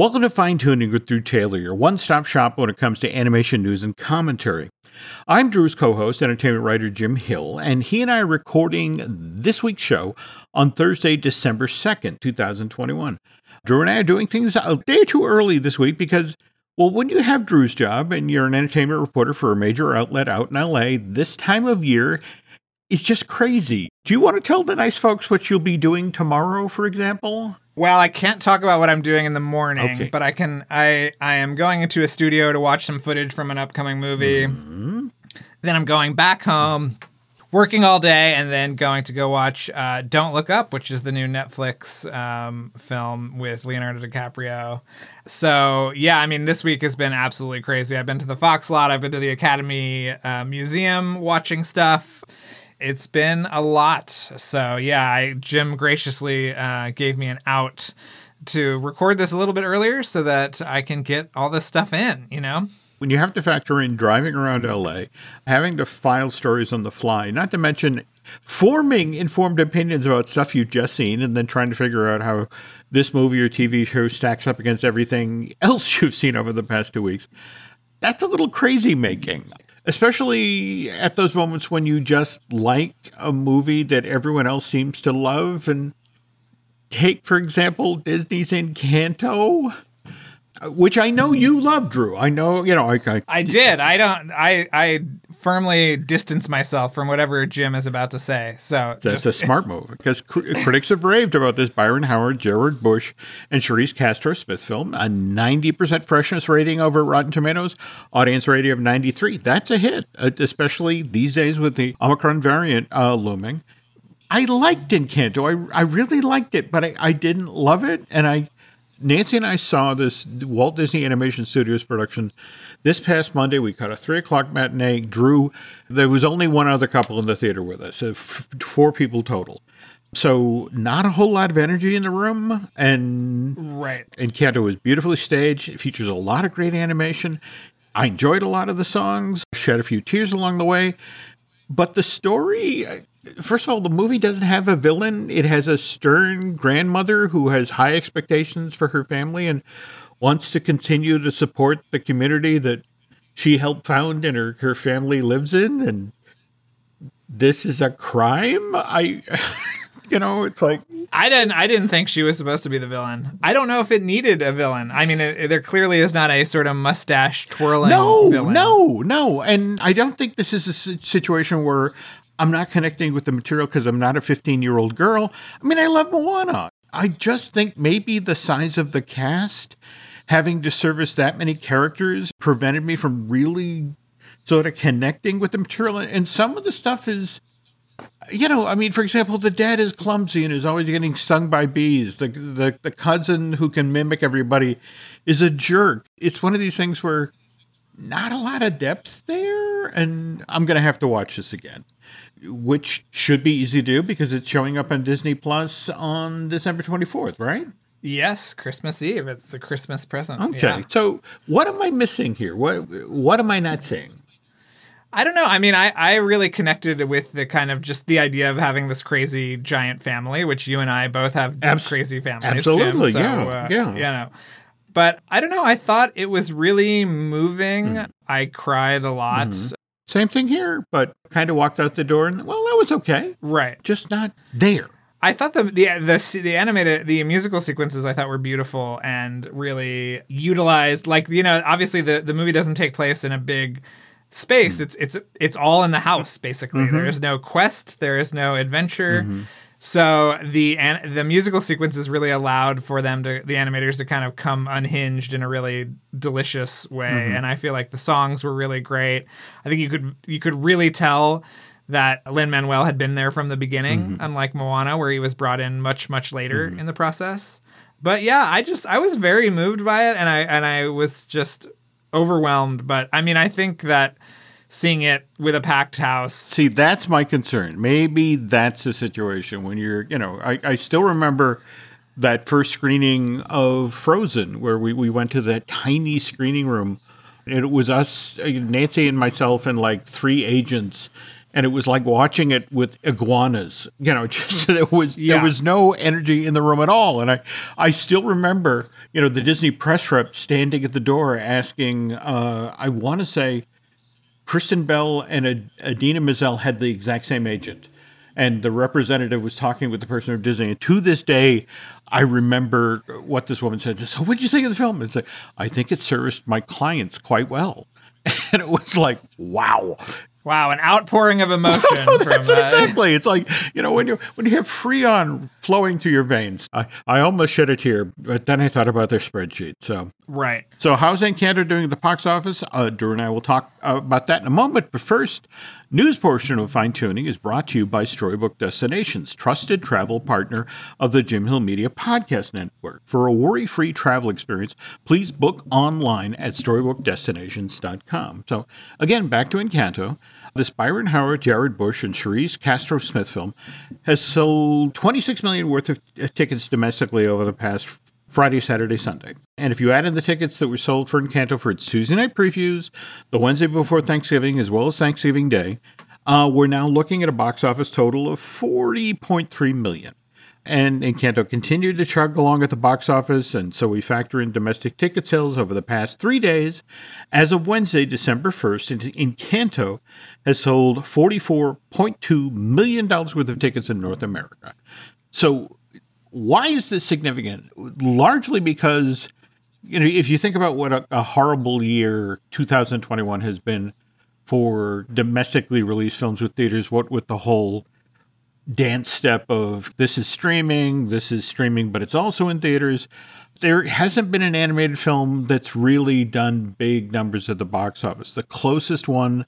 Welcome to Fine Tuning with Drew Taylor, your one stop shop when it comes to animation news and commentary. I'm Drew's co host, entertainment writer Jim Hill, and he and I are recording this week's show on Thursday, December 2nd, 2021. Drew and I are doing things a day too early this week because, well, when you have Drew's job and you're an entertainment reporter for a major outlet out in LA, this time of year is just crazy. Do you want to tell the nice folks what you'll be doing tomorrow, for example? Well, I can't talk about what I'm doing in the morning, Okay. but I can. I I am going into a studio to watch some footage from an upcoming movie. Mm-hmm. Then I'm going back home, working all day, and then going to go watch uh, Don't Look Up, which is the new Netflix um, film with Leonardo DiCaprio. So yeah, I mean, this week has been absolutely crazy. I've been to the Fox lot. I've been to the Academy uh, Museum watching stuff it's been a lot. So yeah, I, Jim graciously uh, gave me an out to record this a little bit earlier so that I can get all this stuff in. You know. when you have to factor in driving around LA, having to file stories on the fly, not to mention forming informed opinions about stuff you've just seen, and then trying to figure out how this movie or TV show stacks up against everything else you've seen over the past two weeks, that's a little crazy making. Especially at those moments when you just like a movie that everyone else seems to love. And take, for example, Disney's Encanto which I know you love, Drew. I know, you know, I, I, I did. I don't. I I firmly distance myself from whatever Jim is about to say. So that's just, a smart move because cr- critics have raved about this Byron Howard, Jared Bush, and Charise Castro Smith film. A 90% freshness rating over Rotten Tomatoes, audience rating of 93. That's a hit, uh, especially these days with the Omicron variant uh, looming. I liked Encanto. I, I really liked it, but I, I didn't love it. And I, Nancy and I saw this Walt Disney Animation Studios production this past Monday. We caught a three o'clock matinee. Drew, there was only one other couple in the theater with us, so f- four people total. So not a whole lot of energy in the room, and right. Encanto was beautifully staged. It features a lot of great animation. I enjoyed a lot of the songs, shed a few tears along the way, but the story. First of all, the movie doesn't have a villain. It has a stern grandmother who has high expectations for her family and wants to continue to support the community that she helped found and her, her family lives in. And this is a crime. I, you know, it's like, I didn't. I didn't think she was supposed to be the villain. I don't know if it needed a villain. I mean, it, there clearly is not a sort of mustache twirling. no, villain. no, no. And I don't think this is a situation where I'm not connecting with the material because I'm not a 15 year old girl. I mean, I love Moana. I just think maybe the size of the cast, having to service that many characters, prevented me from really sort of connecting with the material. And some of the stuff is, you know, I mean, for example, the dad is clumsy and is always getting stung by bees. The, the the cousin who can mimic everybody is a jerk. It's one of these things where not a lot of depth there, and I'm gonna have to watch this again, which should be easy to do because it's showing up on Disney Plus on December 24th, right? Yes, Christmas Eve. It's a Christmas present. Okay. Yeah. So what am I missing here? What what am I not seeing? I don't know. I mean, I, I really connected with the kind of just the idea of having this crazy giant family, which you and I both have Abs- crazy families. absolutely, Jim, so, yeah, uh, yeah. You know, but I don't know. I thought it was really moving. Mm-hmm. I cried a lot. Same thing here, but kind of walked out the door and well, that was okay. Right. Just not there. I thought the the the the animated the musical sequences I thought were beautiful and really utilized. Like you know, obviously the the movie doesn't take place in a big space. Mm-hmm. It's it's it's all in the house basically. Mm-hmm. There is no quest. There is no adventure. Mm-hmm. So the an, the musical sequences really allowed for them to the animators to kind of come unhinged in a really delicious way, mm-hmm. and I feel like the songs were really great. I think you could you could really tell that Lin Manuel had been there from the beginning, mm-hmm. unlike Moana, where he was brought in much much later mm-hmm. in the process. But yeah, I just I was very moved by it, and I and I was just overwhelmed. But I mean, I think that seeing it with a packed house See, that's my concern. Maybe that's the situation when you're, you know, I, I still remember that first screening of Frozen where we, we went to that tiny screening room. It was us, Nancy and myself, and like three agents and it was like watching it with iguanas. You know, just there was Yeah. there was no energy in the room at all. And I I still remember, you know, the Disney press rep standing at the door asking, uh, I want to say Kristen Bell and Idina Menzel had the exact same agent. And the representative was talking with the person of Disney. And to this day, I remember what this woman said. So, what did you think of the film? It's like, I think it serviced my clients quite well. And it was like, wow. Wow, an outpouring of emotion from That's it uh, exactly. It's like you know when you when you have Freon flowing through your veins. I, I almost shed a tear, but then I thought about their spreadsheet. So right. so how's Encanto doing at the box office? Uh, Drew and I will talk uh, about that in a moment. But first, news portion of Fine Tuning is brought to you by Storybook Destinations, trusted travel partner of the Jim Hill Media Podcast Network. For a worry-free travel experience, please book online at storybookdestinations.com. So again, back to Encanto. This Byron Howard, Jared Bush, and Charise Castro Smith film has sold 26 million worth of uh, tickets domestically over the past Friday, Saturday, Sunday. And if you add in the tickets that were sold for Encanto for its Tuesday night previews, the Wednesday before Thanksgiving, as well as Thanksgiving Day, uh, we're now looking at a box office total of 40.3 million. And Encanto continued to chug along at the box office, and so we factor in domestic ticket sales over the past three days. As of Wednesday, December 1st, Encanto has sold $44.2 million worth of tickets in North America. So why is this significant? Largely because, you know, if you think about what a, a horrible year 2021 has been for domestically released films with theaters, what with the whole dance step of this is streaming, this is streaming, but it's also in theaters. There hasn't been an animated film that's really done big numbers at the box office. The closest one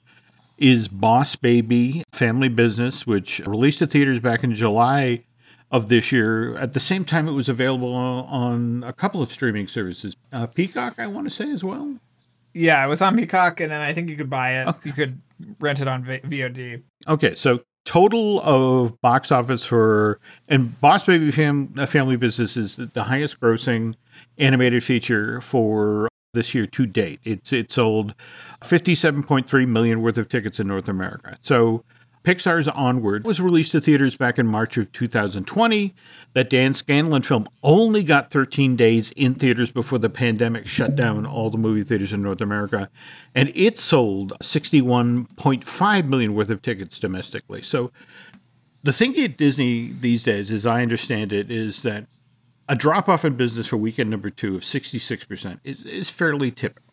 is Boss Baby Family Business, which released to theaters back in July of this year. At the same time, it was available on a couple of streaming services. Uh, Peacock, I want to say as well. Yeah, it was on Peacock, and then I think you could buy it. You could rent it on v- VOD. Okay, so total of box office for and Boss Baby Fam, uh, Family Business is the highest grossing animated feature for this year to date. It's it sold 57.3 million worth of tickets in North America. So Pixar's Onward was released to theaters back in March of 2020. That Dan Scanlon film only got 13 days in theaters before the pandemic shut down all the movie theaters in North America. And it sold 61.5 million worth of tickets domestically. So the thing at Disney these days, as I understand it, is that a drop off in business for weekend number two of 66% is, is fairly typical.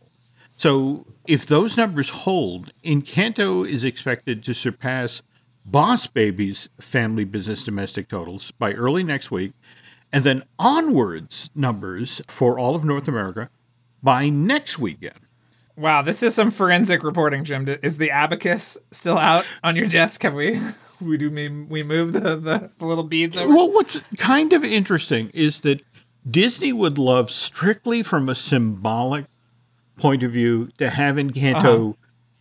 So if those numbers hold, Encanto is expected to surpass Boss Baby's family business domestic totals by early next week, and then onwards numbers for all of North America by next weekend. Wow, this is some forensic reporting, Jim. Is the abacus still out on your desk? Have we we do we, we move the, the, the little beads over? Well, what's kind of interesting is that Disney would love strictly from a symbolic point of view to have Encanto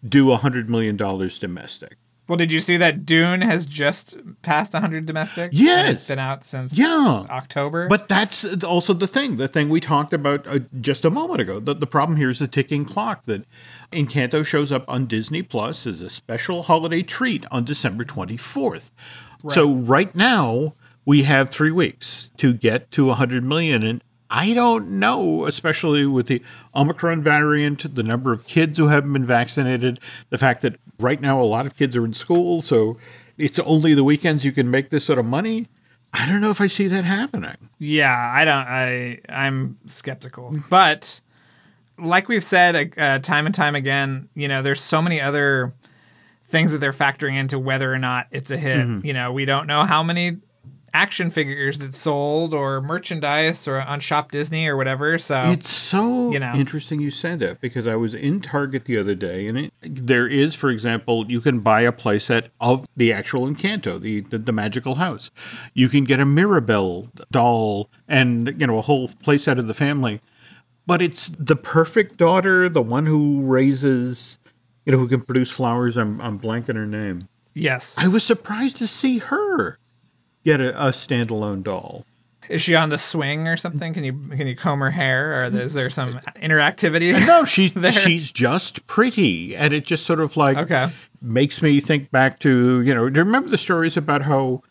do a hundred million dollars domestic. Well, did you see that Dune has just passed 100 domestic? Yes. It's been out since Yeah. October. But that's also the thing, the thing we talked about uh, just a moment ago. The, the problem here is the ticking clock that Encanto shows up on Disney Plus as a special holiday treat on December 24th. So right now we have 3 weeks to get to 100 million and I don't know, especially with the Omicron variant, the number of kids who haven't been vaccinated, the fact that right now a lot of kids are in school, so it's only the weekends you can make this sort of money. I don't know if I see that happening. Yeah, I don't. I I'm skeptical, but like we've said uh, time and time again, you know, there's so many other things that they're factoring into whether or not it's a hit. You know, we don't know how many action figures that sold or merchandise or on Shop Disney or whatever. So It's so You know. interesting you said that because I was in Target the other day, and it, there is, for example, you can buy a playset of the actual Encanto, the, the the magical house. You can get a Mirabel doll and you know a whole playset of the family, but it's the perfect daughter, the one who raises, you know, who can produce flowers. I'm I'm blanking her name. yes, I was surprised to see her get a, a standalone doll. Is she on the swing or something? Can you can you comb her hair, or is there some interactivity? No, she's she's just pretty, and it just sort of like Okay. makes me think back to you know. Do you remember the stories about how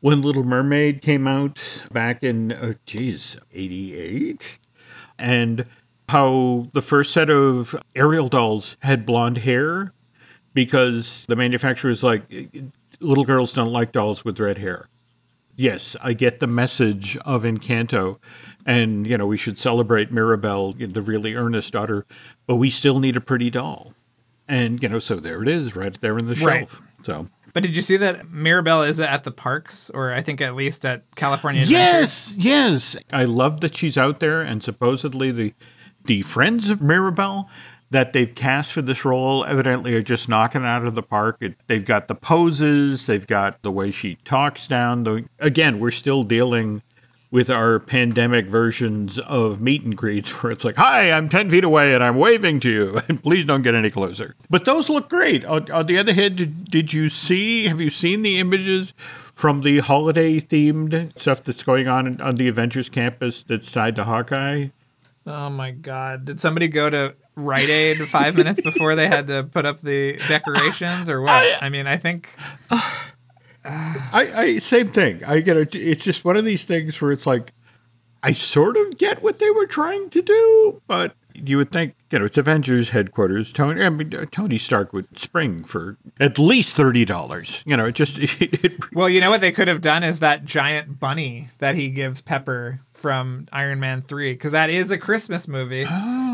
when Little Mermaid came out back in uh, geez eighty eight, and how the first set of Ariel dolls had blonde hair because the manufacturer was like little girls don't like dolls with red hair. Yes, I get the message of Encanto, and you know we should celebrate Mirabel, the really earnest daughter, but we still need a pretty doll, and you know so there it is, right there in the Right. shelf. So But did you see that Mirabel is at the parks, or I think at least at California Adventure? yes, yes, I love that she's out there, and supposedly the the friends of Mirabel that they've cast for this role evidently are just knocking it out of the park. It, they've got the poses, they've got the way she talks down. The, again, we're still dealing with our pandemic versions of meet and greets where it's like, hi, I'm 10 feet away and I'm waving to you, and please don't get any closer. But those look great. On, on the other hand, did, did you see, have you seen the images from the holiday themed stuff that's going on on the Avengers campus that's tied to Hawkeye? Oh my God! Did somebody go to Rite Aid five minutes before they had to put up the decorations, or what? I mean, I think I, I same thing. I get it. It's just one of these things where it's like, I sort of get what they were trying to do, but you would think, you know, it's Avengers headquarters. Tony, I mean, uh, Tony Stark would spring for at least thirty dollars. You know, it just it, it, Well, you know what they could have done is that giant bunny that he gives Pepper from Iron Man 3, because that is a Christmas movie.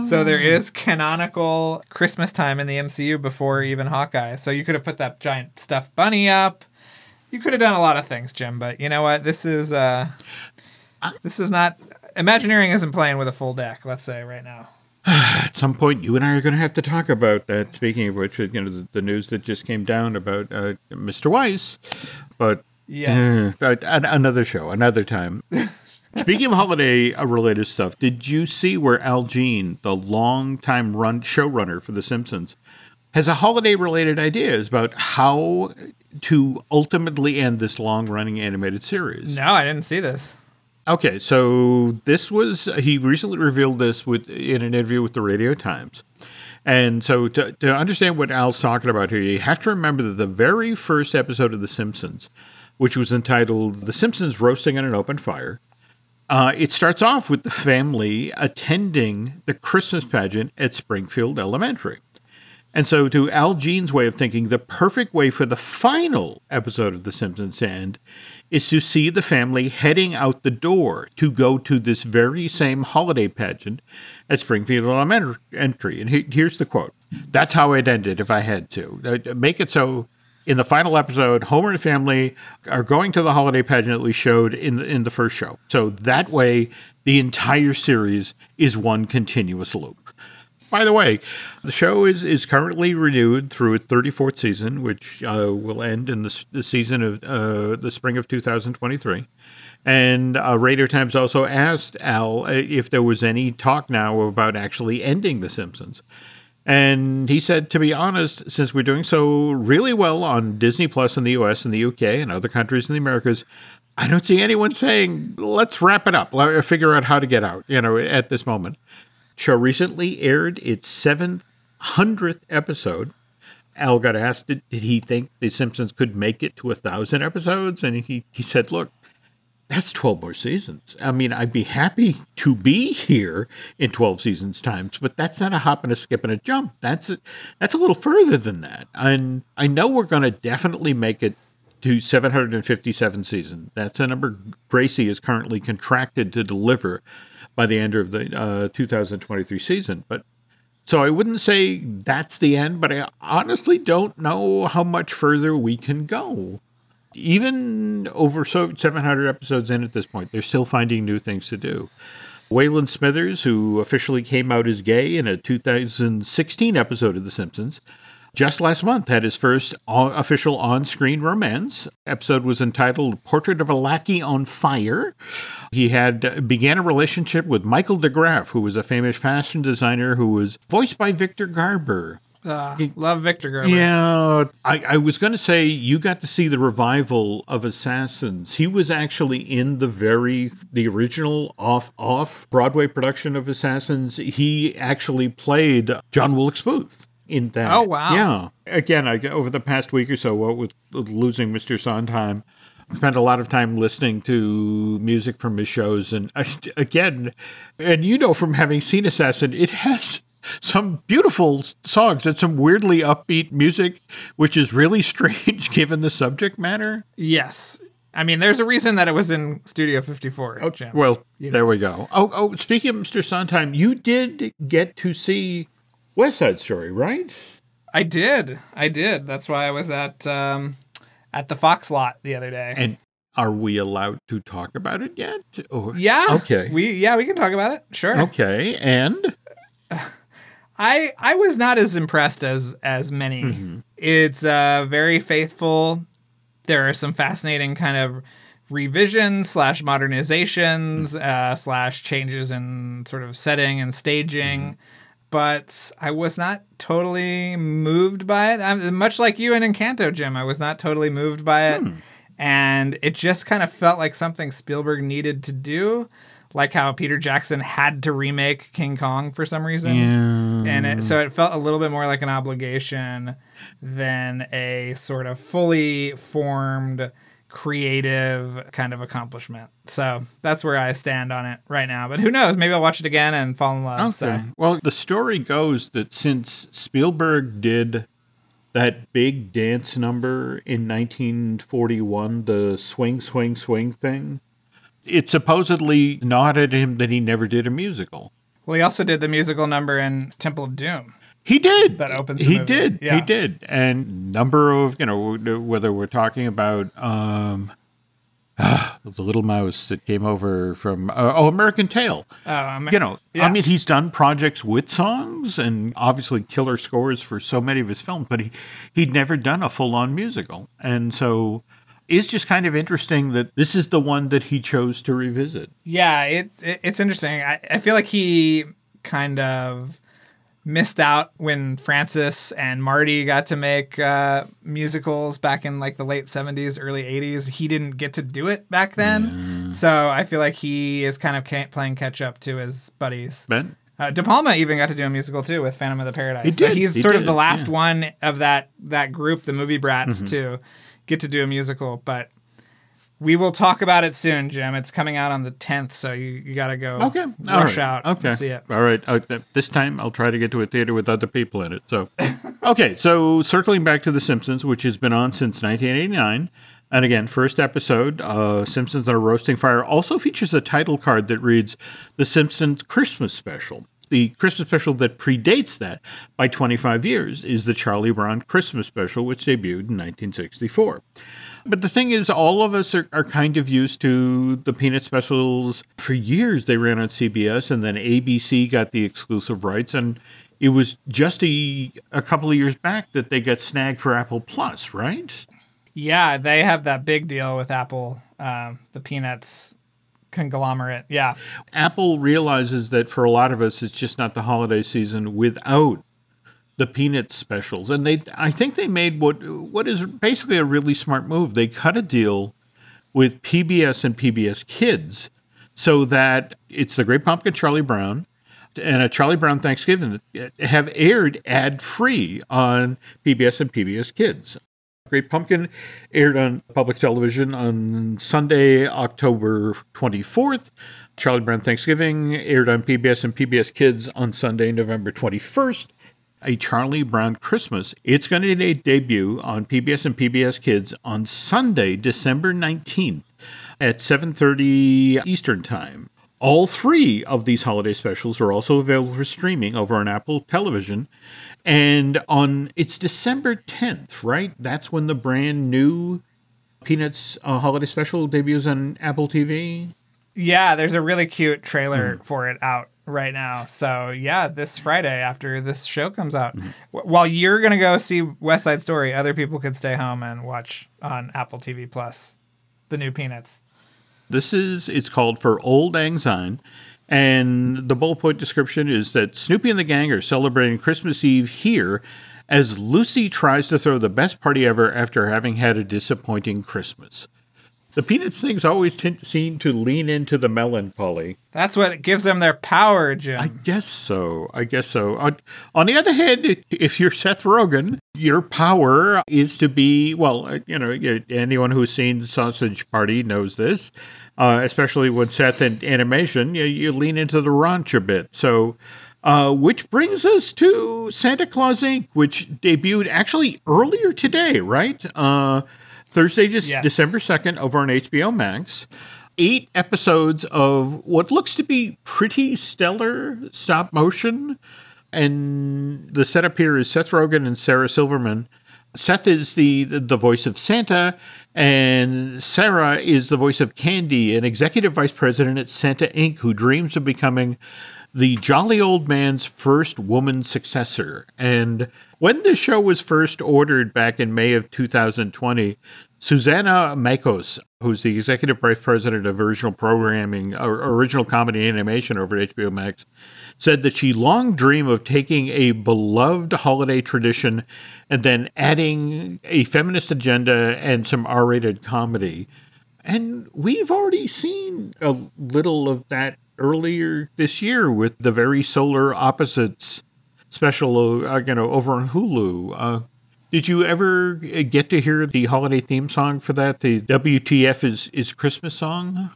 So there is canonical Christmas time in the MCU before even Hawkeye. So you could have put that giant stuffed bunny up. You could have done a lot of things, Jim, but you know what? This is uh this is not Imagineering isn't playing with a full deck, let's say right now. at some point you and I are going to have to talk about that. Speaking of which, you know, the, the news that just came down about uh, Mr. Weiss, but Yes. uh, another show, another time. Speaking of holiday uh, related stuff, did you see where Al Jean, the longtime run showrunner for The Simpsons, has a holiday related ideas about how to ultimately end this long running animated series? No, I didn't see this. Okay, so this was he recently revealed this with in an interview with the Radio Times. And so to, to understand what Al's talking about here, you have to remember that the very first episode of The Simpsons, which was entitled The Simpsons Roasting on an Open Fire, uh, it starts off with the family attending the Christmas pageant at Springfield Elementary. And so, to Al Jean's way of thinking, the perfect way for the final episode of The Simpsons to end is to see the family heading out the door to go to this very same holiday pageant at Springfield Elementary. And he- here's the quote That's how it ended if I had to. Uh, Make it so in the final episode, Homer and family are going to the holiday pageant we showed in the, in the first show. So that way, the entire series is one continuous loop. By the way, the show is, is currently renewed through its 34th season, which uh, will end in the, the season of uh, the spring of 2023. And uh, Radio Times also asked Al uh, if there was any talk now about actually ending The Simpsons. And he said, to be honest, since we're doing so really well on Disney Plus in the US and the UK and other countries in the Americas, I don't see anyone saying, let's wrap it up, let figure out how to get out, you know, at this moment. Show recently aired its 700th episode. Al got asked, did, he think The Simpsons could make it to a thousand episodes? And he, he said, look, that's 12 more seasons. I mean, I'd be happy to be here in 12 seasons times, but that's not a hop and a skip and a jump. That's a, that's a little further than that. And I know we're going to definitely make it to 757 seasons. That's a number Gracie is currently contracted to deliver by the end of the uh, 2023 season. But so I wouldn't say that's the end, but I honestly don't know how much further we can go even over so 700 episodes in at this point, they're still finding new things to do. Waylon Smithers, who officially came out as gay in a 2016 episode of The Simpsons, just last month had his first official on-screen romance. Episode was entitled "Portrait of a Lackey on Fire." He had uh, began a relationship with Michael De Graaf, who was a famous fashion designer who was voiced by Victor Garber Uh, love Victor Garber. Yeah, I, I was going to say you got to see the revival of Assassins. He was actually in the very the original off off Broadway production of Assassins. He actually played John Wilkes Booth in that. Oh, wow. Yeah. Again, I over the past week or so, what with losing Mr. Sondheim, I spent a lot of time listening to music from his shows, and again, and you know from having seen Assassin, it has some beautiful songs and some weirdly upbeat music, which is really strange given the subject matter. Yes. I mean, there's a reason that it was in Studio 54. Jim. Well, there we go. Oh, oh, speaking of Mr. Sondheim, you did get to see West Side Story, right? I did. I did. That's why I was at um, at the Fox lot the other day. And are we allowed to talk about it yet? Or yeah. Okay. We yeah, we can talk about it. Sure. Okay. And I I was not as impressed as as many. Mm-hmm. It's uh very faithful. There are some fascinating kind of revisions slash modernizations uh, slash changes in sort of setting and staging. Mm-hmm. But I was not totally moved by it. I'm, much like you in Encanto, Jim, I was not totally moved by it. Hmm. And it just kind of felt like something Spielberg needed to do, like how Peter Jackson had to remake King Kong for some reason. Yeah. and it, so it felt a little bit more like an obligation than a sort of fully formed creative kind of accomplishment. So that's where i stand on it right now. But who knows? Maybe i'll watch it again and fall in love. Okay. so Well, the story goes that since Spielberg did that big dance number in 1941, the swing, swing, swing thing, it supposedly gnawed him that he never did a musical. well he also did the musical number in temple of doom He did. That opens the He movie. did. Yeah. He did. And number of you know whether we're talking about um, the little mouse that came over from uh, oh American Tail. um, You know, Yeah. I mean, he's done projects with songs and obviously killer scores for so many of his films, but he he'd never done a full on musical, and so it's just kind of interesting that this is the one that he chose to revisit. Yeah, it, it it's interesting. I, I feel like he kind of missed out when Francis and Marty got to make uh, musicals back in like the late 70s, early 80s. He didn't get to do it back then. So I feel like he is kind of playing catch up to his buddies. Ben, Uh, De Palma even got to do a musical too with Phantom of the Paradise. He So did, he's he sort of the last yeah. one of that that group, the movie brats, Mm-hmm. to get to do a musical. But we will talk about it soon, Jim. It's coming out on the 10th, so you, you got to go Okay. Rush right. out Okay. and see it. All right. Uh, this time I'll try to get to a theater with other people in it. So, okay. So, circling back to The Simpsons, which has been on since 1989. And again, first episode, uh, Simpsons on a Roasting Fire, also features a title card that reads The Simpsons Christmas Special. The Christmas special that predates that by 25 years is the Charlie Brown Christmas special, which debuted in 1964. But the thing is, all of us are, are kind of used to the Peanut specials. For years, they ran on CBS, and then ABC got the exclusive rights. And it was just a, a couple of years back that they got snagged for Apple Plus, right? Yeah, they have that big deal with Apple, um, the Peanuts conglomerate. Yeah. Apple realizes that for a lot of us, it's just not the holiday season without the peanut specials. And they, I think they made what what is basically a really smart move. They cut a deal with PBS and PBS Kids so that it's the Great Pumpkin Charlie Brown and a Charlie Brown Thanksgiving have aired ad free on PBS and PBS Kids. Great Pumpkin aired on public television on Sunday, October 24th. Charlie Brown Thanksgiving aired on PBS and PBS Kids on Sunday, November 21st. A Charlie Brown Christmas. It's going to de- debut on PBS and PBS Kids on Sunday, December 19th at 7:30 Eastern Time. All three of these holiday specials are also available for streaming over on Apple Television. And on it's December 10th, right? That's when the brand new Peanuts uh, holiday special debuts on Apple TV. Yeah, there's a really cute trailer Mm. for it out right now. So, yeah, this Friday after this show comes out. Mm-hmm. Wh- While you're going to go see West Side Story, other people could stay home and watch on Apple TV Plus the new Peanuts. This is it's called for Auld Lang Syne, and the bullet point description is that Snoopy and the gang are celebrating Christmas Eve here as Lucy tries to throw the best party ever after having had a disappointing Christmas. The Peanuts things always t- seem to lean into the melancholy. That's what gives them their power, Jim. I guess so. I guess so. On, on the other hand, if you're Seth Rogen, your power is to be, well, you know, anyone who's seen Sausage Party knows this, uh, especially when Seth in animation, you, you lean into the raunch a bit. So, uh, which brings us to Santa Claus Inc., which debuted actually earlier today, right? Uh, Thursday, just Yes. December 2nd, over on HBO Max. Eight episodes of what looks to be pretty stellar stop motion. And the setup here is Seth Rogen and Sarah Silverman. Seth is the, the voice of Santa, and Sarah is the voice of Candy, an executive vice president at Santa Inc., who dreams of becoming the jolly old man's first woman successor. And when the show was first ordered back in May of 2020, Suzanna Makkos, who's the executive vice president of original programming, or original comedy animation over at HBO Max, said that she long dreamed of taking a beloved holiday tradition and then adding a feminist agenda and some R rated comedy. And we've already seen a little of that earlier this year with the very solar opposites special, uh, you know, over on Hulu. Uh, did you ever get to hear the holiday theme song for that? The WTF is is Christmas song.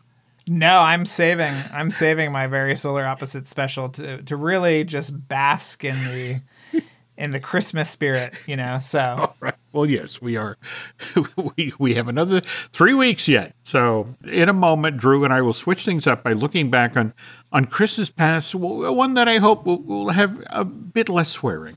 No, I'm saving. I'm saving my very solar opposite special to to really just bask in the in the Christmas spirit, you know. So Right. Well, yes, we are. we we have another three weeks yet. So in a moment, Drew and I will switch things up by looking back on on Christmas past, one that I hope will, will have a bit less swearing.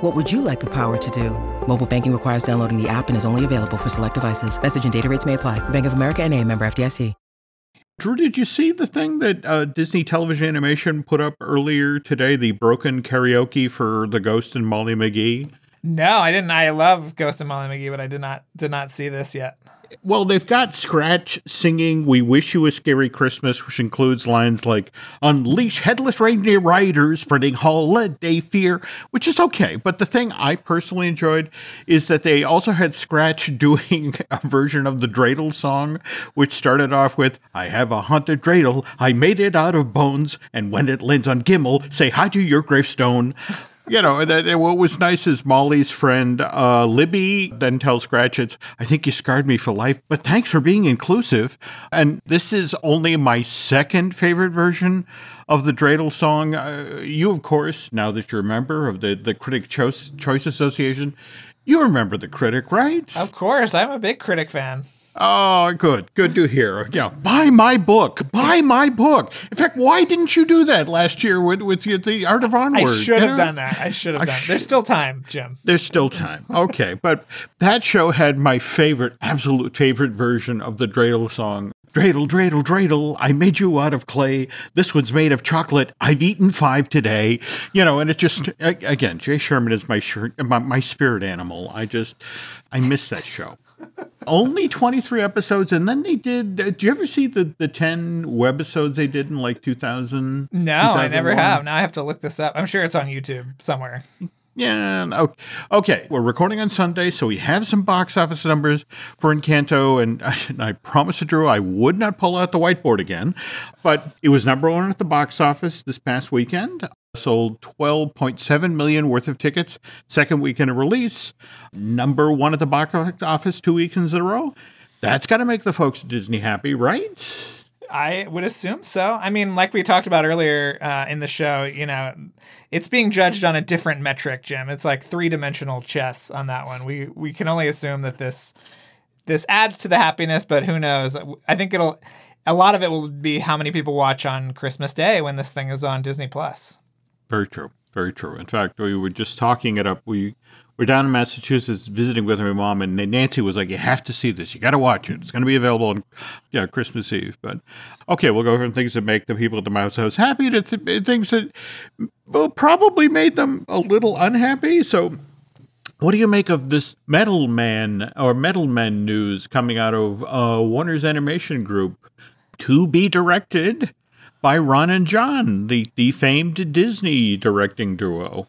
What would you like the power to do? Mobile banking requires downloading the app and is only available for select devices. Message and data rates may apply. Bank of America and a member FDIC. Drew, did you see the thing that uh, Disney Television Animation put up earlier today? The broken karaoke for the Ghost and Molly McGee. no, I didn't. I love Ghost and Molly McGee, but I did not did not see this yet. Well, they've got Scratch singing "We Wish You a Scary Christmas," which includes lines like "Unleash headless reindeer riders, spreading holiday fear," which is okay. But the thing I personally enjoyed is that they also had Scratch doing a version of the dreidel song, which started off with "I have a haunted dreidel, I made it out of bones, and when it lands on Gimel, say hi to your gravestone." You know, that, what was nice is Molly's friend uh, Libby then tells Scratch, "It's I think you scarred me for life, but thanks for being inclusive." And this is only my second favorite version of the dreidel song. Uh, you, of course, now that you're a member of the the Critic Choice Association, you remember the critic, right? Of course, I'm a big critic fan. Oh, good. Good to hear. You know, buy my book. Buy my book. In fact, why didn't you do that last year with, with the- Art of Onward? I should have know? done that. I should have I done. sh- There's still time, Jim. There's still time. Okay, but that show had my favorite, absolute favorite version of the dreidel song. Dreidel, dreidel, dreidel, I made you out of clay. This one's made of chocolate. I've eaten five today. You know, and it just, again, Jay Sherman is my, shirt, my, my spirit animal. I just, I miss that show. Only 23 episodes, and then they did. Uh, did you ever see the, the 10 webisodes they did in like 2000? No, I never have. Now I have to look this up. I'm sure it's on YouTube somewhere. Yeah. no- Okay. We're recording on Sunday, so we have some box office numbers for Encanto, and I, and I promised Drew I would not pull out the whiteboard again, but it was number one at the box office this past weekend. Sold 12.7 million worth of tickets, second weekend of release. Number one at the box office two weekends in a row. That's got to make the folks at Disney happy, right? I would assume so. I mean, like we talked about earlier uh, in the show, you know, it's being judged on a different metric, Jim. It's like three dimensional chess on that one. We we can only assume that this this adds to the happiness, but who knows? I think it'll a lot of it will be how many people watch on Christmas Day when this thing is on Disney Plus. Very true. Very true. In fact, we were just talking it up. We were down in Massachusetts visiting with my mom, and Nancy was like, "You have to see this. You got to watch it. It's going to be available on yeah Christmas Eve." But okay, we'll go from things that make the people at the Mouse House happy to th- things that well, probably made them a little unhappy. So. What do you make of this Metal Man or Metal Men news coming out of uh, Warner's Animation Group to be directed by Ron and John, the, the famed Disney directing duo?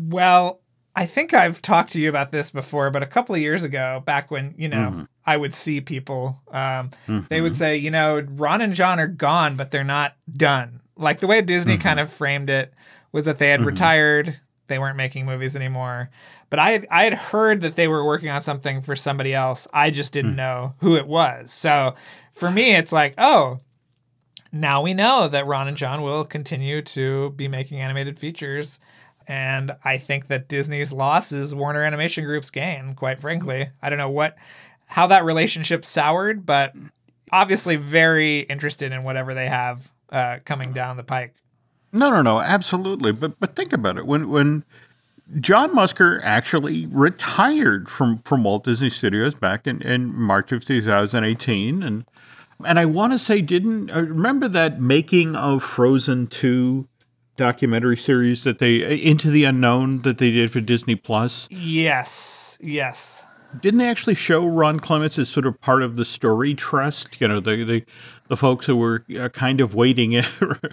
Well, I think I've talked to you about this before, but a couple of years ago, back when, you know, mm-hmm. I would see people, um, mm-hmm. they would say, you know, Ron and John are gone, but they're not done. Like the way Disney mm-hmm. kind of framed it was that they had mm-hmm. retired, they weren't making movies anymore. But I had, I had heard that they were working on something for somebody else. I just didn't mm. know who it was. So for me, it's like, oh, now we know that Ron and John will continue to be making animated features and I think that Disney's loss is Warner Animation Group's gain, quite frankly. I don't know what how that relationship soured, but obviously very interested in whatever they have uh, coming down the pike. No, no, no, absolutely. But but think about it. When when John Musker actually retired from, from Walt Disney Studios back in, in March of 2018 and and I want to say didn't uh, remember that making of Frozen 2 documentary series that they Into the Unknown that they did for Disney Plus? Yes. Yes. Didn't they actually show Ron Clements as sort of part of the story trust? You know, the the, the folks who were uh, kind of waiting.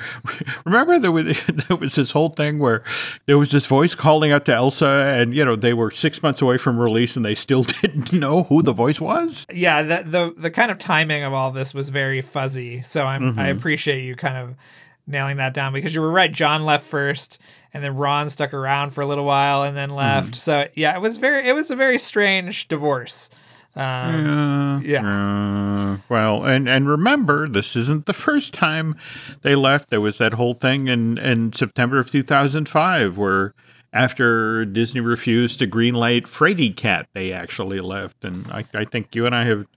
Remember there was there was this whole thing where there was this voice calling out to Elsa, and you know they were six months away from release, and they still didn't know who the voice was. Yeah, the the the kind of timing of all this was very fuzzy. So I'm mm-hmm. I appreciate you kind of nailing that down because you were right. John left first, and then Ron stuck around for a little while and then left. Mm. So yeah, it was very it was a very strange divorce. Um, yeah. yeah. Uh, well, and and remember, this isn't the first time they left. There was that whole thing in in September of 2005 where after Disney refused to greenlight Fraidy Cat, they actually left. And I, I think you and I have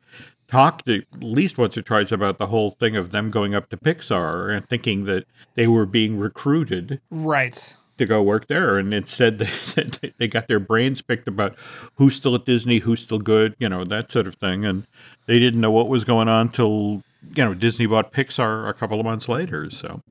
talked at least once or twice about the whole thing of them going up to Pixar and thinking that they were being recruited. Right. To go work there. And instead, they, they got their brains picked about who's still at Disney, who's still good, you know, that sort of thing. And they didn't know what was going on till, you know, Disney bought Pixar a couple of months later. So,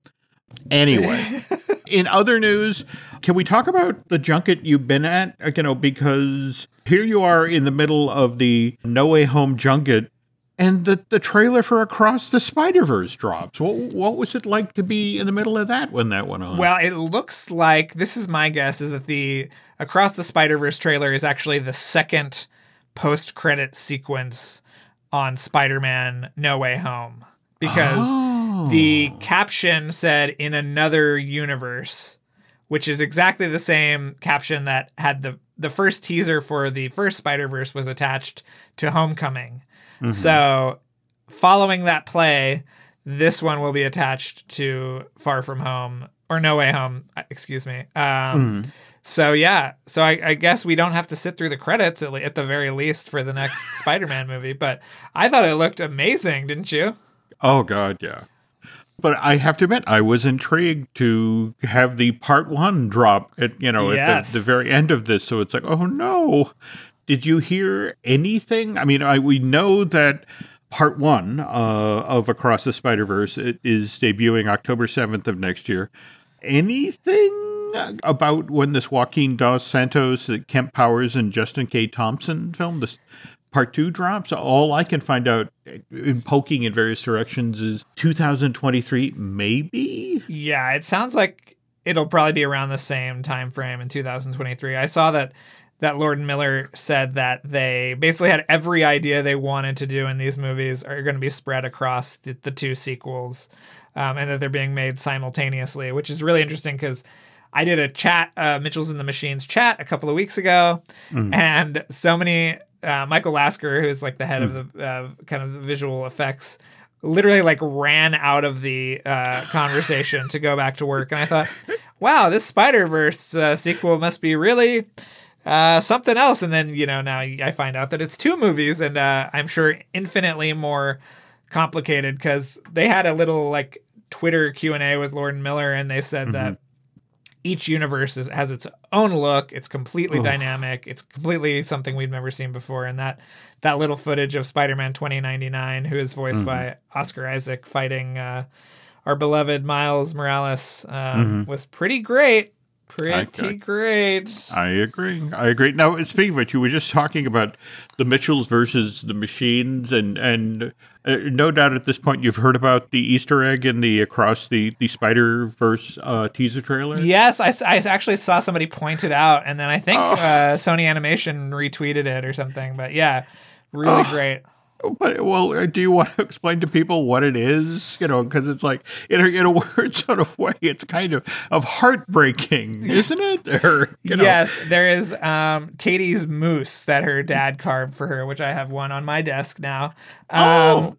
anyway. in other news, can we talk about the junket you've been at? You know, because here you are in the middle of the No Way Home junket and the, the trailer for Across the Spider Verse drops. What what was it like to be in the middle of that when that went on? Well, it looks like this is my guess is that the Across the Spider Verse trailer is actually the second post credit sequence on Spider Man No Way Home because oh. the caption said in another universe, which is exactly the same caption that had the the first teaser for the first Spider Verse was attached to Homecoming. Mm-hmm. So, following that play, this one will be attached to Far From Home or No Way Home. Uh, excuse me. Um, mm. So yeah, so I, I, guess we don't have to sit through the credits at, at the very least for the next Spider-Man movie. But I thought it looked amazing, didn't you? Oh God, yeah. But I have to admit, I was intrigued to have the part one drop at you know yes. at the, the very end of this. So it's like, oh no, did you hear anything? I mean, I, we know that part one uh, of Across the Spider Verse is debuting October 7th of next year. Anything about when this Joaquin Dos Santos, Kemp Powers, and Justin K. Thompson film, this part two drops? All I can find out in poking in various directions is 2023, maybe? Yeah, it sounds like it'll probably be around the same time frame in 2023. I saw that that Lord and Miller said that they basically had every idea they wanted to do in these movies are going to be spread across the, the two sequels, um, and that they're being made simultaneously, which is really interesting because I did a chat, uh, Mitchell's in the Machines chat a couple of weeks ago, mm. and so many uh, Michael Lasker, who's like the head of the uh, kind of the visual effects, literally like ran out of the uh, conversation to go back to work. And I thought, wow, this Spider Verse uh, sequel must be really uh, something else. And then you know now I find out that it's two movies, and uh, I'm sure infinitely more complicated because they had a little like Twitter Q and A with Lord Miller, and they said that each universe is, has its own look. It's completely dynamic. It's completely something we've never seen before. And that that little footage of Spider-Man 2099, who is voiced by Oscar Isaac fighting uh, our beloved Miles Morales, um, was pretty great. Pretty I- great. I agree. I agree. Now, speaking of which, you were just talking about the Mitchells versus the Machines, and and uh, no doubt at this point you've heard about the Easter egg in the across the the Spider Verse uh, teaser trailer. Yes, I actually saw somebody point it out, and then I think Oh. uh, Sony Animation retweeted it or something. But yeah, really Oh. great. But well, uh, do you want to explain to people what it is? You know, because it's like in a, in a weird sort of way, it's kind of of heartbreaking, isn't it? Or you know, Yes, there is um, Katie's moose that her dad carved for her, which I have one on my desk now. Um, Oh,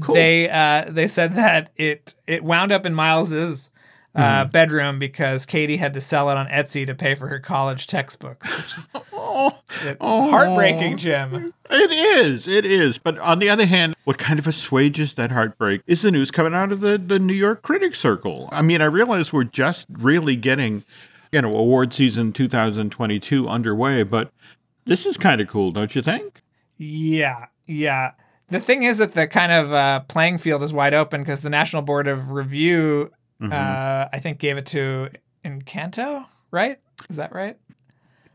cool. They uh, they said that it it wound up in Miles's uh, Mm-hmm. bedroom because Katie had to sell it on Etsy to pay for her college textbooks. Which, Oh, it- Oh. Heartbreaking, Jim. It is, it is. But on the other hand, what kind of assuages that heartbreak is the news coming out of the, the New York Critics Circle. I mean, I realize we're just really getting, you know, award season 2022 underway, but this is kind of cool, don't you think? Yeah, yeah. The thing is that the kind of uh, playing field is wide open because the National Board of Review, Mm-hmm. uh, I think, gave it to Encanto, right? Is that right?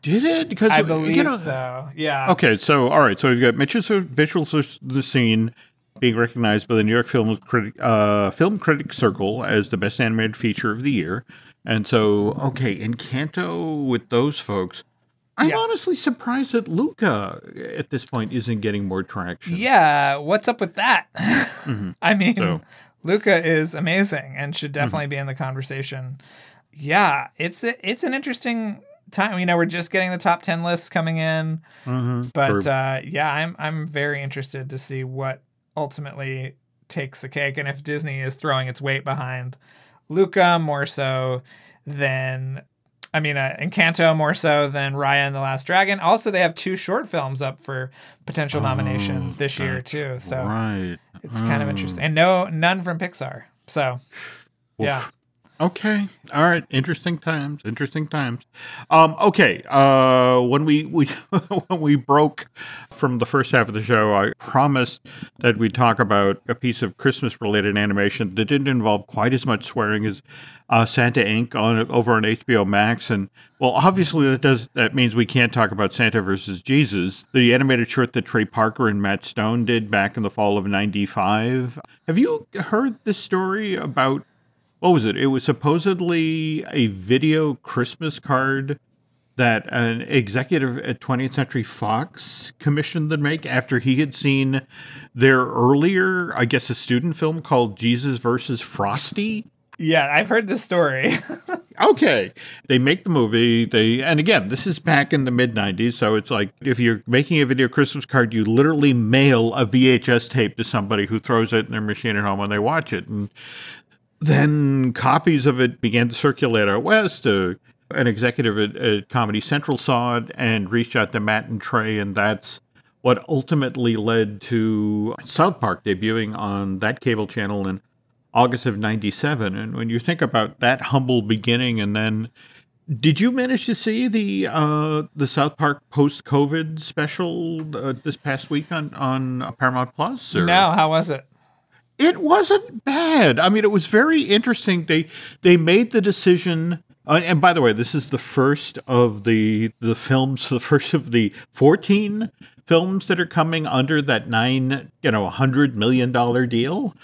Did it? Because I you believe know- so. Yeah. Okay, so all right, so we've got Mitchells versus the Machines being recognized by the New York Film Critic uh, Film Critics Circle as the best animated feature of the year, and so okay, Encanto with those folks. I'm Yes. honestly surprised that Luca at this point isn't getting more traction. Yeah. What's up with that? I mean, Mm-hmm. So- Mm-hmm. Luca is amazing and should definitely be in the conversation. Yeah, it's a, it's an interesting time. You know, we're just getting the top ten lists coming in. Mhm. But uh, yeah, I'm I'm very interested to see what ultimately takes the cake, and if Disney is throwing its weight behind Luca more so than, I mean, uh, Encanto more so than Raya and the Last Dragon. Also, they have two short films up for potential nomination this year too, so right. It's kind of interesting, and no none from Pixar. So yeah, Okay. All right. Interesting times. Interesting times. Um, okay. Uh, when we, we when we broke from the first half of the show, I promised that we'd talk about a piece of Christmas related animation that didn't involve quite as much swearing as uh, Santa Inc. on over on HBO Max. And well, obviously that does that means we can't talk about Santa versus Jesus, the animated short that Trey Parker and Matt Stone did back in the fall of '95. Have you heard this story about? What was it? It was supposedly a video Christmas card that an executive at 20th Century Fox commissioned them make after he had seen their earlier, I guess, a student film called Jesus versus Frosty. yeah, I've heard this story. Okay. They make the movie. They and again, this is back in the mid 90s, so it's like if you're making a video Christmas card, you literally mail a VHS tape to somebody who throws it in their machine at home when they watch it. And then copies of it began to circulate out west. Uh, an executive at, at Comedy Central saw it and reached out to Matt and Trey, and that's what ultimately led to South Park debuting on that cable channel in August of 97. And when you think about that humble beginning and then did you manage to see the uh, the South Park post COVID special uh, this past week on on Paramount Plus? or- no, how was it? It wasn't bad. I mean, it was very interesting. They they made the decision. Uh, and by the way, this is the first of the the films, the first of the fourteen films that are coming under that nine, you know, hundred million dollar deal.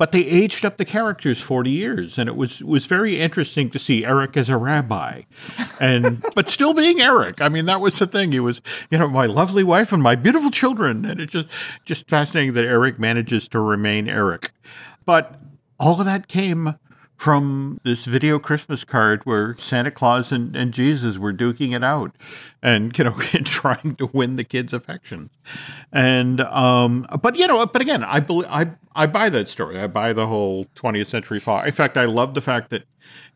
But they aged up the characters forty years, and it was was very interesting to see Eric as a rabbi, and but still being Eric. I mean, that was the thing. He was, you know, my lovely wife and my beautiful children, and it's just just fascinating that Eric manages to remain Eric. But all of that came from this video Christmas card where Santa Claus and, and Jesus were duking it out and, you know, trying to win the kids' affections. And, um, but, you know, but again, I believe, I, I buy that story. I buy the whole 20th Century Fox. In fact, I love the fact that,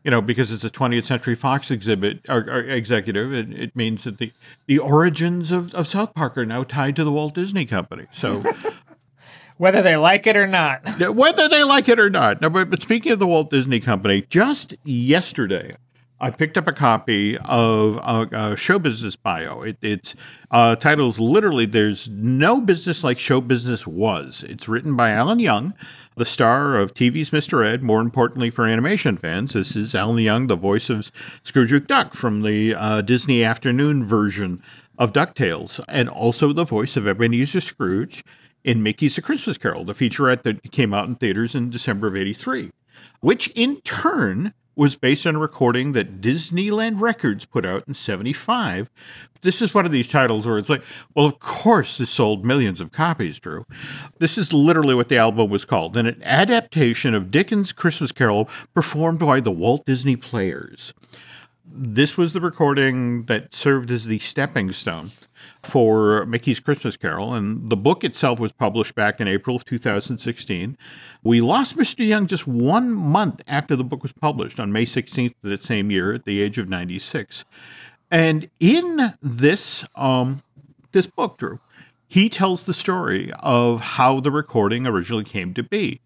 you know, because it's a 20th Century Fox exhibit or, or executive, it, it means that the, the origins of, of South Park are now tied to the Walt Disney Company. So, Whether they like it or not. whether they like it or not. No, but, but speaking of the Walt Disney Company, just yesterday, I picked up a copy of a, a show business bio. It, it's uh, titles literally "There's no business like show business was." It's written by Alan Young, the star of TV's Mr. Ed. More importantly for animation fans, this is Alan Young, the voice of Scrooge McDuck from the uh, Disney afternoon version of DuckTales, and also the voice of Ebenezer Scrooge in Mickey's A Christmas Carol, the featurette that came out in theaters in December of 83, which in turn was based on a recording that Disneyland Records put out in 75. This is one of these titles where it's like, well, of course this sold millions of copies, Drew. This is literally what the album was called an adaptation of Dickens' Christmas Carol performed by the Walt Disney Players. This was the recording that served as the stepping stone for Mickey's Christmas Carol, and the book itself was published back in April of 2016. We lost Mr. Young just one month after the book was published on May 16th of that same year at the age of 96. And in this um, this book, Drew, he tells the story of how the recording originally came to be.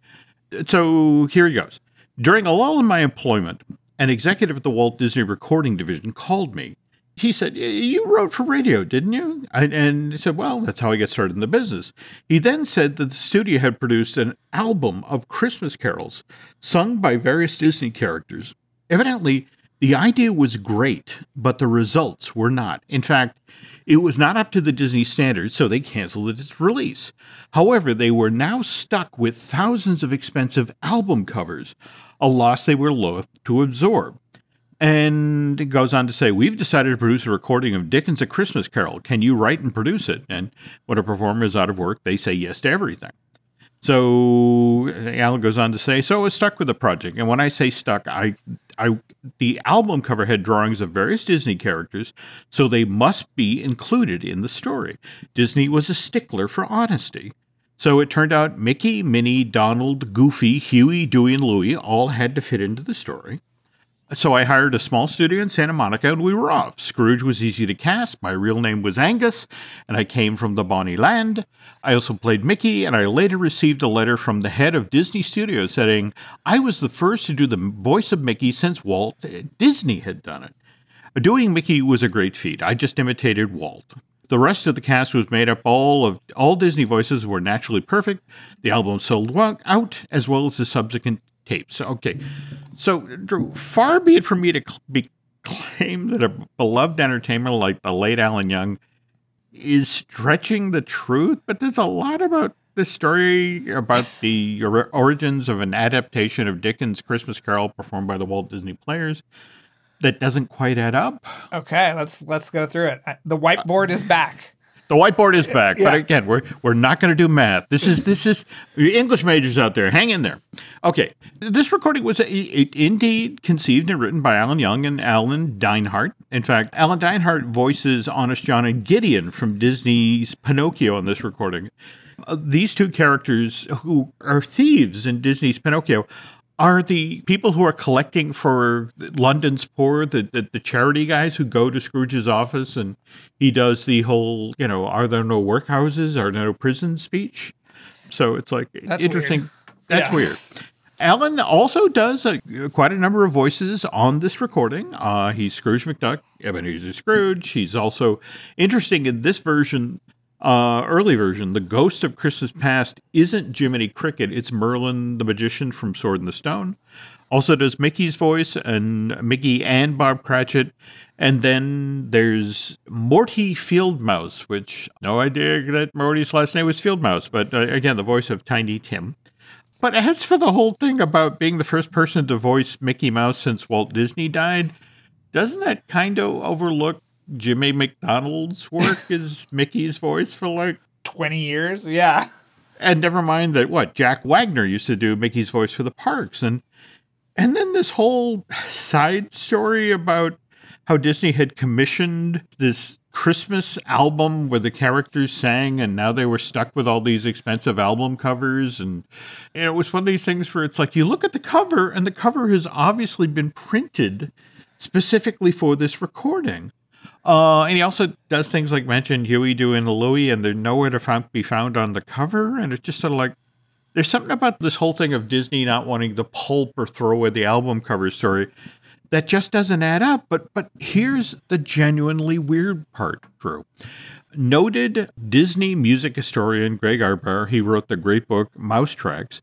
So here he goes. During a lull in my employment, an executive at the Walt Disney Recording Division called me he said, You wrote for radio, didn't you? And he said, Well, that's how I got started in the business. He then said that the studio had produced an album of Christmas carols sung by various Disney characters. Evidently, the idea was great, but the results were not. In fact, it was not up to the Disney standards, so they canceled its release. However, they were now stuck with thousands of expensive album covers, a loss they were loath to absorb. And it goes on to say, We've decided to produce a recording of Dickens' A Christmas Carol. Can you write and produce it? And when a performer is out of work, they say yes to everything. So Alan goes on to say, So I was stuck with the project. And when I say stuck, I, I, the album cover had drawings of various Disney characters, so they must be included in the story. Disney was a stickler for honesty. So it turned out Mickey, Minnie, Donald, Goofy, Huey, Dewey, and Louie all had to fit into the story. So I hired a small studio in Santa Monica and we were off. Scrooge was easy to cast. My real name was Angus and I came from the Bonnie Land. I also played Mickey and I later received a letter from the head of Disney Studios saying I was the first to do the voice of Mickey since Walt Disney had done it. Doing Mickey was a great feat. I just imitated Walt. The rest of the cast was made up all of all Disney voices were naturally perfect. The album sold out as well as the subsequent tapes. Okay, so Drew, far be it from me to cl- be claim that a beloved entertainer like the late Alan Young is stretching the truth, but there's a lot about this story about the or- origins of an adaptation of Dickens' Christmas Carol performed by the Walt Disney Players that doesn't quite add up. Okay, let's let's go through it. The whiteboard is back. The whiteboard is back, Yeah. but again, we're we're not going to do math. This is this is English majors out there. Hang in there. Okay, this recording was a, it, indeed conceived and written by Alan Young and Alan Dinehart. In fact, Alan Dinehart voices Honest John and Gideon from Disney's Pinocchio on this recording. Uh, these two characters, who are thieves in Disney's Pinocchio, are the people who are collecting for London's poor, the, the, the charity guys who go to Scrooge's office and he does the whole, you know, are there no workhouses? Are there no prisons speech? So it's like That's interesting. weird. That's Yeah. weird. Alan also does a, quite a number of voices on this recording. Uh, he's Scrooge McDuck, Ebenezer Scrooge. He's also interesting in this version, uh, early version. The ghost of Christmas past isn't Jiminy Cricket; it's Merlin the magician from Sword in the Stone. Also does Mickey's voice and Mickey and Bob Cratchit. And then there's Morty Fieldmouse, which no idea that Morty's last name was Fieldmouse, but uh, again, the voice of Tiny Tim. But as for the whole thing about being the first person to voice Mickey Mouse since Walt Disney died, doesn't that kind of overlook Jimmy MacDonald's work as Mickey's voice for like Twenty years, yeah. and never mind that what Jack Wagner used to do Mickey's voice for the parks and And then this whole side story about how Disney had commissioned this Christmas album where the characters sang, and now they were stuck with all these expensive album covers. And, and it was one of these things where it's like you look at the cover, and the cover has obviously been printed specifically for this recording. Uh, and he also does things like mention Huey, Dewey, and Louie, and they're nowhere to found, be found on the cover. And it's just sort of like, there's something about this whole thing of Disney not wanting to pulp or throw away the album cover story that just doesn't add up. But but here's the genuinely weird part, Drew. Noted Disney music historian Greg Ehrbar, he wrote the great book Mouse Tracks.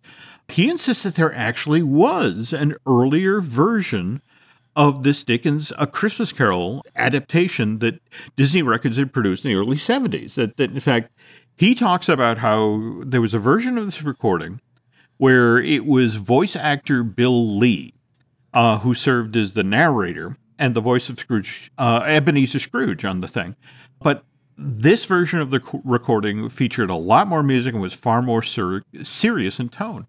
He insists that there actually was an earlier version of this Dickens A Christmas Carol adaptation that Disney Records had produced in the early 70s. That, that in fact, he talks about how there was a version of this recording where it was voice actor Bill Lee, uh, who served as the narrator and the voice of Scrooge, uh, Ebenezer Scrooge on the thing. But this version of the recording featured a lot more music and was far more ser- serious in tone.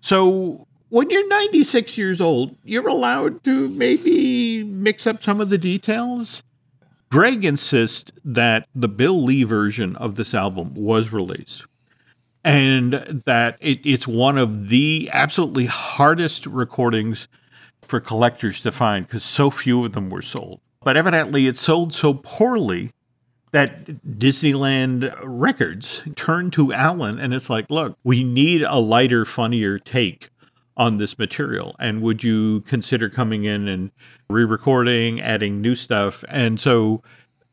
So when you're 96 years old, you're allowed to maybe mix up some of the details. Greg insists that the Bill Lee version of this album was released and that it, it's one of the absolutely hardest recordings for collectors to find because so few of them were sold. But evidently, it sold so poorly that Disneyland Records turned to Alan and it's like, look, we need a lighter, funnier take on this material? And would you consider coming in and re-recording adding new stuff? And so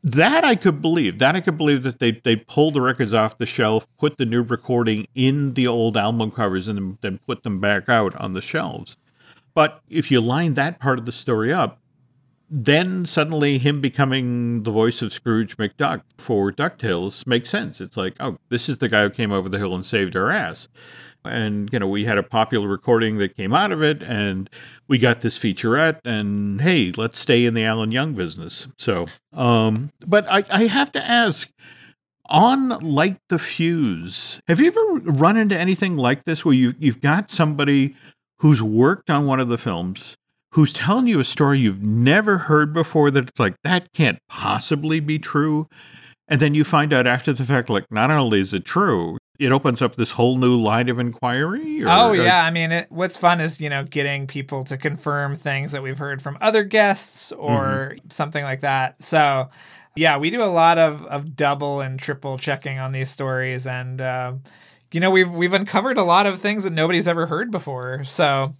that I could believe that I could believe that they they pulled the records off the shelf put the new recording in the old album covers and then put them back out on the shelves. But if you line that part of the story up then suddenly him becoming the voice of Scrooge McDuck for DuckTales makes sense. It's like, oh, this is the guy who came over the hill and saved our ass and you know we had a popular recording that came out of it and we got this featurette and hey let's stay in the alan young business. So um but i, I have to ask on light the fuse have you ever run into anything like this where you, you've got somebody who's worked on one of the films who's telling you a story you've never heard before that it's like that can't possibly be true and then you find out after the fact like not only is it true it opens up this whole new line of inquiry. Or, oh yeah, I mean, it, what's fun is you know getting people to confirm things that we've heard from other guests or mm-hmm. something like that. So yeah, we do a lot of of double and triple checking on these stories, and uh, you know we've we've uncovered a lot of things that nobody's ever heard before. So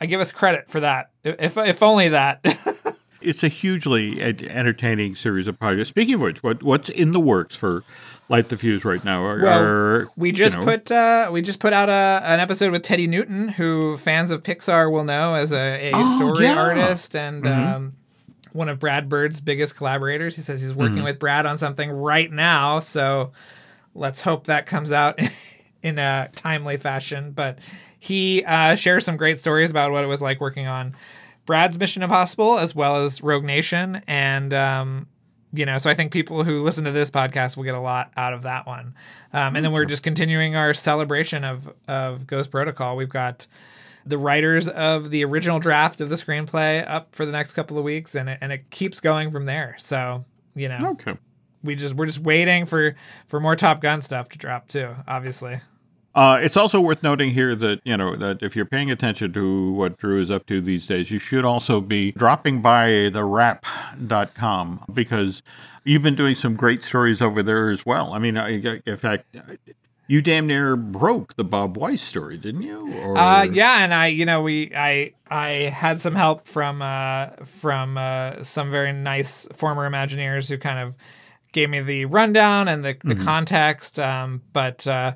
I give us credit for that, if if only that. it's a hugely entertaining series of projects. Speaking of which, what what's in the works for light the fuse right now. Or, well, or, we just you know. put uh, we just put out a, an episode with Teddy Newton, who fans of Pixar will know as a, a oh, story yeah. artist and mm-hmm. um, one of Brad Bird's biggest collaborators. He says he's working mm-hmm. with Brad on something right now, so let's hope that comes out in a timely fashion. But he uh, shares some great stories about what it was like working on. Brad's Mission Impossible as well as Rogue Nation, and um, you know, so I think people who listen to this podcast will get a lot out of that one. Um, and then we're just continuing our celebration of of Ghost Protocol. We've got the writers of the original draft of the screenplay up for the next couple of weeks, and it, and it keeps going from there. So you know, okay, we just we're just waiting for for more Top Gun stuff to drop too. Obviously. Uh, it's also worth noting here that you know that if you're paying attention to what Drew is up to these days, you should also be dropping by the wrap.com because you've been doing some great stories over there as well. I mean, in fact, you damn near broke the Bob Weis story, didn't you? Or... Uh, yeah, and I, you know, we, I, I had some help from, uh, from uh, some very nice former Imagineers who kind of gave me the rundown and the, the mm-hmm. context. Um, but uh,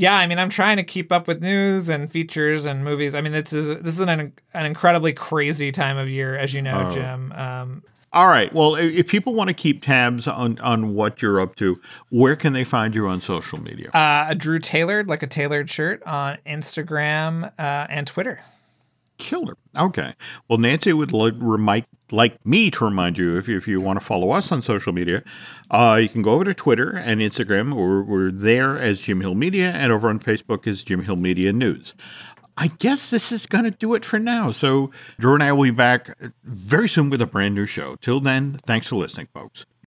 yeah, I mean, I'm trying to keep up with news and features and movies. I mean, this is this is an an incredibly crazy time of year, as you know, oh. Jim. Um, all right. Well, if people want to keep tabs on on what you're up to, where can they find you on social media? Uh, Drew Tailored, like a tailored shirt, on Instagram uh, and Twitter. Killer. Okay. Well, Nancy would like, remind, like me to remind you if you, if you want to follow us on social media, uh, you can go over to Twitter and Instagram. We're, we're there as Jim Hill Media, and over on Facebook is Jim Hill Media News. I guess this is going to do it for now. So, Drew and I will be back very soon with a brand new show. Till then, thanks for listening, folks.